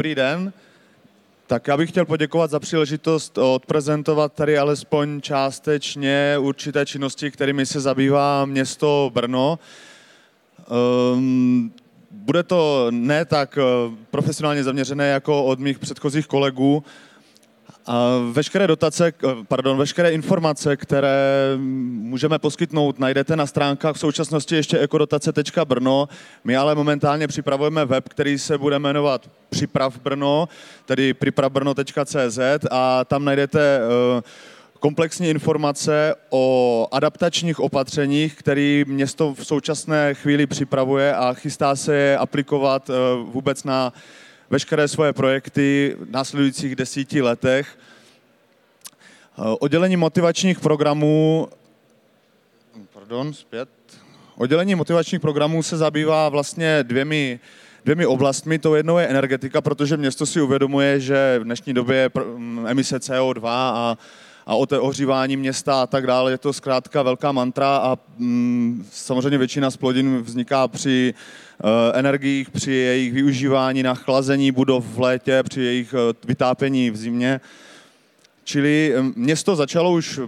Dobrý den. Tak já bych chtěl poděkovat za příležitost odprezentovat tady alespoň částečně určité činnosti, kterými se zabývá město Brno. Um, bude to ne tak eh, profesionálně zaměřené jako od mých předchozích kolegů, a veškeré dotace, pardon, veškeré informace, které můžeme poskytnout, najdete na stránkách v současnosti ještě ekodotace.brno. My ale momentálně připravujeme web, který se bude jmenovat Připrav Brno, tedy připravbrno.cz a tam najdete eh, komplexní informace o adaptačních opatřeních, které město v současné chvíli připravuje a chystá se je aplikovat eh, vůbec na veškeré svoje projekty v následujících desíti letech. Eh, oddělení motivačních programů, pardon, zpět. Oddělení motivačních programů se zabývá vlastně dvěmi, dvěmi oblastmi. To jednou je energetika, protože město si uvědomuje, že v dnešní době je emise CO2 a a o té ohřívání města a tak dále. Je to zkrátka velká mantra a mm, samozřejmě většina splodin vzniká při uh, energiích, při jejich využívání na chlazení budov v létě, při jejich uh, vytápění v zimě. Čili město začalo už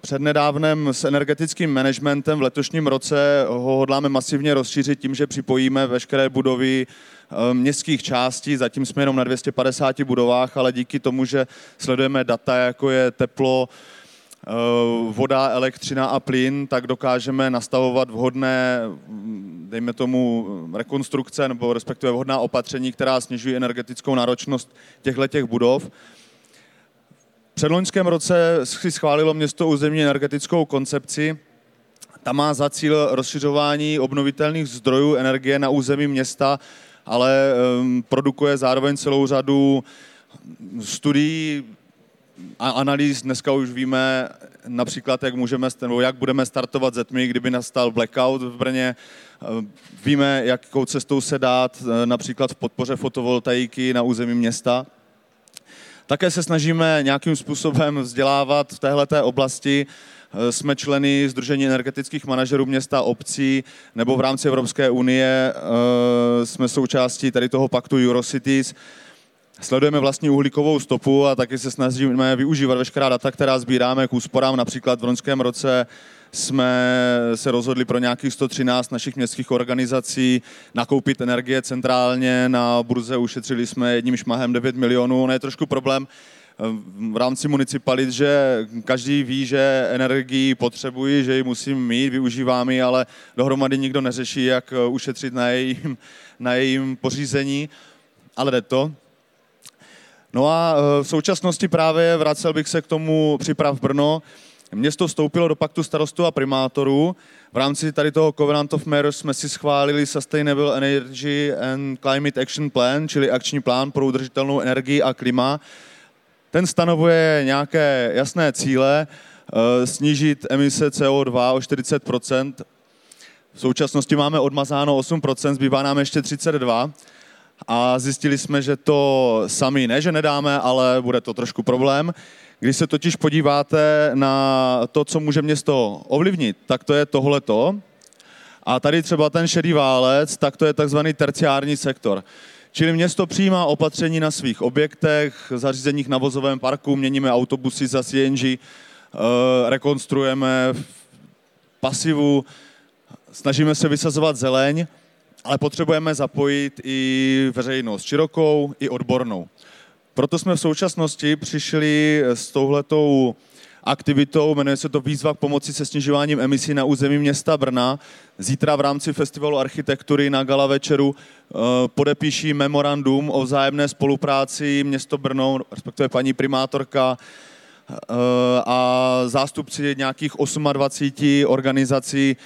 přednedávnem s energetickým managementem. V letošním roce ho hodláme masivně rozšířit tím, že připojíme veškeré budovy Eh, městských částí, zatím jsme jenom na 250 budovách, ale díky tomu, že sledujeme data, jako je teplo, eh, voda, elektřina a plyn, tak dokážeme nastavovat vhodné, dejme tomu, rekonstrukce nebo respektive vhodná opatření, která snižují energetickou náročnost těchto budov. Předloňském roce si schválilo město územní energetickou koncepci, ta má za cíl rozšiřování obnovitelných zdrojů energie na území města ale produkuje zároveň celou řadu studií a analýz. Dneska už víme například, jak, můžeme, jak budeme startovat ze tmy, kdyby nastal blackout v Brně. Víme, jakou cestou se dát e, například v podpoře fotovoltaiky na území města. Také se snažíme nějakým způsobem vzdělávat v této oblasti jsme členy Združení energetických manažerů města obcí nebo v rámci Evropské unie eh, jsme součástí tady toho paktu Eurocities. Sledujeme vlastní uhlíkovou stopu a taky se snažíme využívat veškerá data, která sbíráme k úsporám. Například v loňském roce jsme se rozhodli pro nějakých 113 našich městských organizací nakoupit energie centrálně. Na burze ušetřili jsme jedním šmahem 9 milionů. Ono je trošku problém, v rámci municipalit, že každý ví, že energii potřebují, že ji musím mít, využívám ji, ale dohromady nikdo neřeší, jak eh, ušetřit na jejím, na jejím pořízení, ale jde to. No a eh, v současnosti právě vracel bych se k tomu připrav Brno. Město vstoupilo do paktu starostů a primátorů. V rámci tady toho Covenant of Mayors jsme si schválili Sustainable Energy and Climate Action Plan, čili akční plán pro udržitelnou energii a klima, ten stanovuje nějaké jasné cíle, eh, snížit emise CO2 o 40% V současnosti máme odmazáno 8% zbývá nám ještě 32 a zjistili jsme, že to sami ne, že nedáme, ale bude to trošku problém. Když se totiž podíváte na to, co může město ovlivnit, tak to je tohleto. A tady třeba ten šedý válec, tak to je takzvaný terciární sektor. Čili město přijímá opatření na svých objektech, zařízeních na vozovém parku, měníme autobusy za CNG, eh, rekonstruujeme pasivu, snažíme se vysazovat zeleň, ale potřebujeme zapojit i veřejnost širokou, i odbornou. Proto jsme v současnosti přišli s touhletou aktivitou, jmenuje se to Výzva k pomoci se snižováním emisí na území města Brna. Zítra v rámci Festivalu architektury na gala večeru eh, podepíší memorandum o vzájemné spolupráci město Brno, respektive paní primátorka eh, a zástupci nějakých 28 organizací,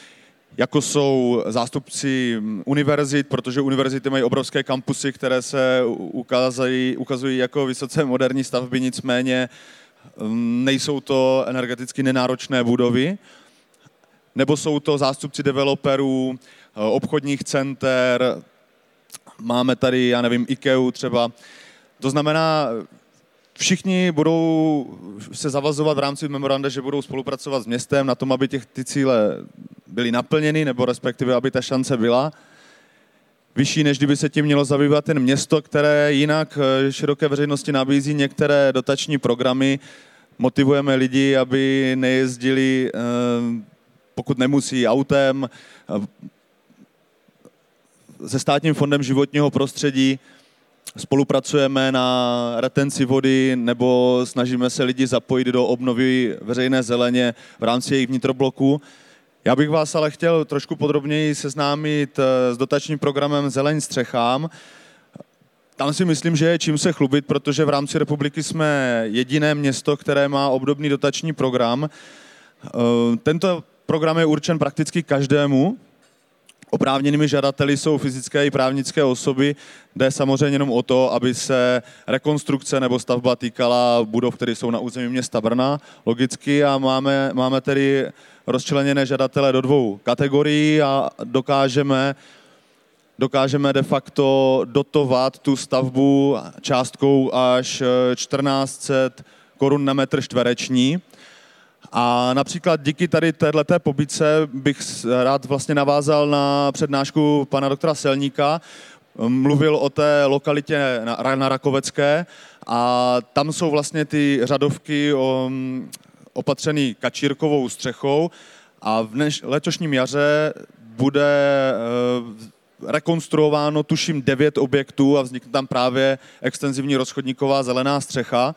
jako jsou zástupci univerzit, protože univerzity mají obrovské kampusy, které se ukazují, ukazují jako vysoce moderní stavby, nicméně nejsou to energeticky nenáročné budovy, nebo jsou to zástupci developerů, eh, obchodních center, máme tady, já nevím, IKEA třeba. To znamená, všichni budou se zavazovat v rámci memoranda, že budou spolupracovat s městem na tom, aby těch, ty cíle byly naplněny, nebo respektive, aby ta šance byla. Vyšší, než kdyby se tím mělo zabývat ten město, které jinak eh, široké veřejnosti nabízí některé dotační programy. Motivujeme lidi, aby nejezdili, eh, pokud nemusí, autem, se státním fondem životního prostředí spolupracujeme na retenci vody nebo snažíme se lidi zapojit do obnovy veřejné zeleně v rámci jejich vnitrobloku. Já bych vás ale chtěl trošku podrobněji seznámit eh, s dotačním programem Zeleň střechám. Tam si myslím, že je čím se chlubit, protože v rámci republiky jsme jediné město, které má obdobný dotační program. Eh, tento program je určen prakticky každému, Oprávněnými žadateli jsou fyzické i právnické osoby, jde samozřejmě jenom o to, aby se rekonstrukce nebo stavba týkala budov, které jsou na území města Brna, logicky, a máme, máme tedy rozčleněné žadatele do dvou kategorií a dokážeme, dokážeme de facto dotovat tu stavbu částkou až 1400 korun na metr čtvereční. A například díky tady této pobytce bych rád vlastně navázal na přednášku pana doktora Selníka. Mluvil o té lokalitě na, na Rakovecké a tam jsou vlastně ty řadovky o, opatřený kačírkovou střechou a v dneš, letošním jaře bude e, rekonstruováno tuším devět objektů a vznikne tam právě extenzivní rozchodníková zelená střecha.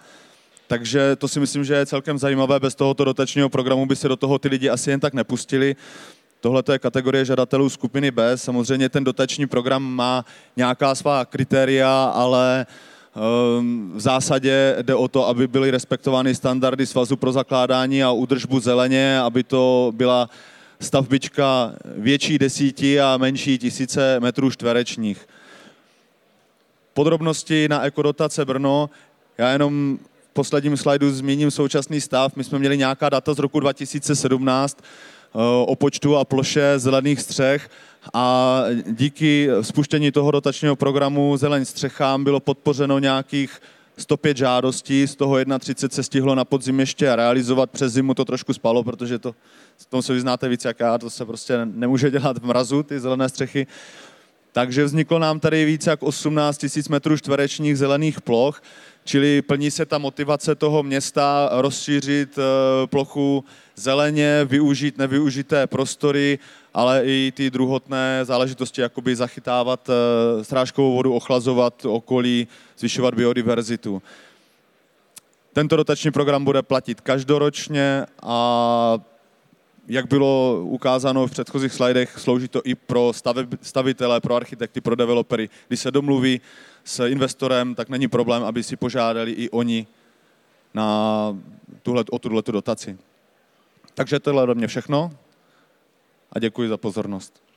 Takže to si myslím, že je celkem zajímavé. Bez tohoto dotačního programu by se do toho ty lidi asi jen tak nepustili. Tohle je kategorie žadatelů skupiny B. Samozřejmě ten dotační program má nějaká svá kritéria, ale v zásadě jde o to, aby byly respektovány standardy Svazu pro zakládání a údržbu zeleně, aby to byla stavbička větší desíti a menší tisíce metrů čtverečních. Podrobnosti na ekodotace Brno. Já jenom posledním slajdu zmíním současný stav. My jsme měli nějaká data z roku 2017 eh, o počtu a ploše zelených střech a díky spuštění toho dotačního programu Zeleň střechám bylo podpořeno nějakých 105 žádostí, z toho 31 se stihlo na podzim ještě realizovat, přes zimu to trošku spalo, protože to, v tom se vyznáte víc jak já, to se prostě nemůže dělat v mrazu, ty zelené střechy. Takže vzniklo nám tady více jak 18 000 metrů čtverečních zelených ploch, čili plní se ta motivace toho města rozšířit eh, plochu zeleně, využít nevyužité prostory, ale i ty druhotné záležitosti, jakoby zachytávat eh, strážkovou vodu, ochlazovat okolí, zvyšovat biodiverzitu. Tento dotační program bude platit každoročně a jak bylo ukázáno v předchozích slajdech, slouží to i pro stavitele, pro architekty, pro developery. Když se domluví s investorem, tak není problém, aby si požádali i oni na tuhle, o tuhle dotaci. Takže tohle je do mě všechno a děkuji za pozornost.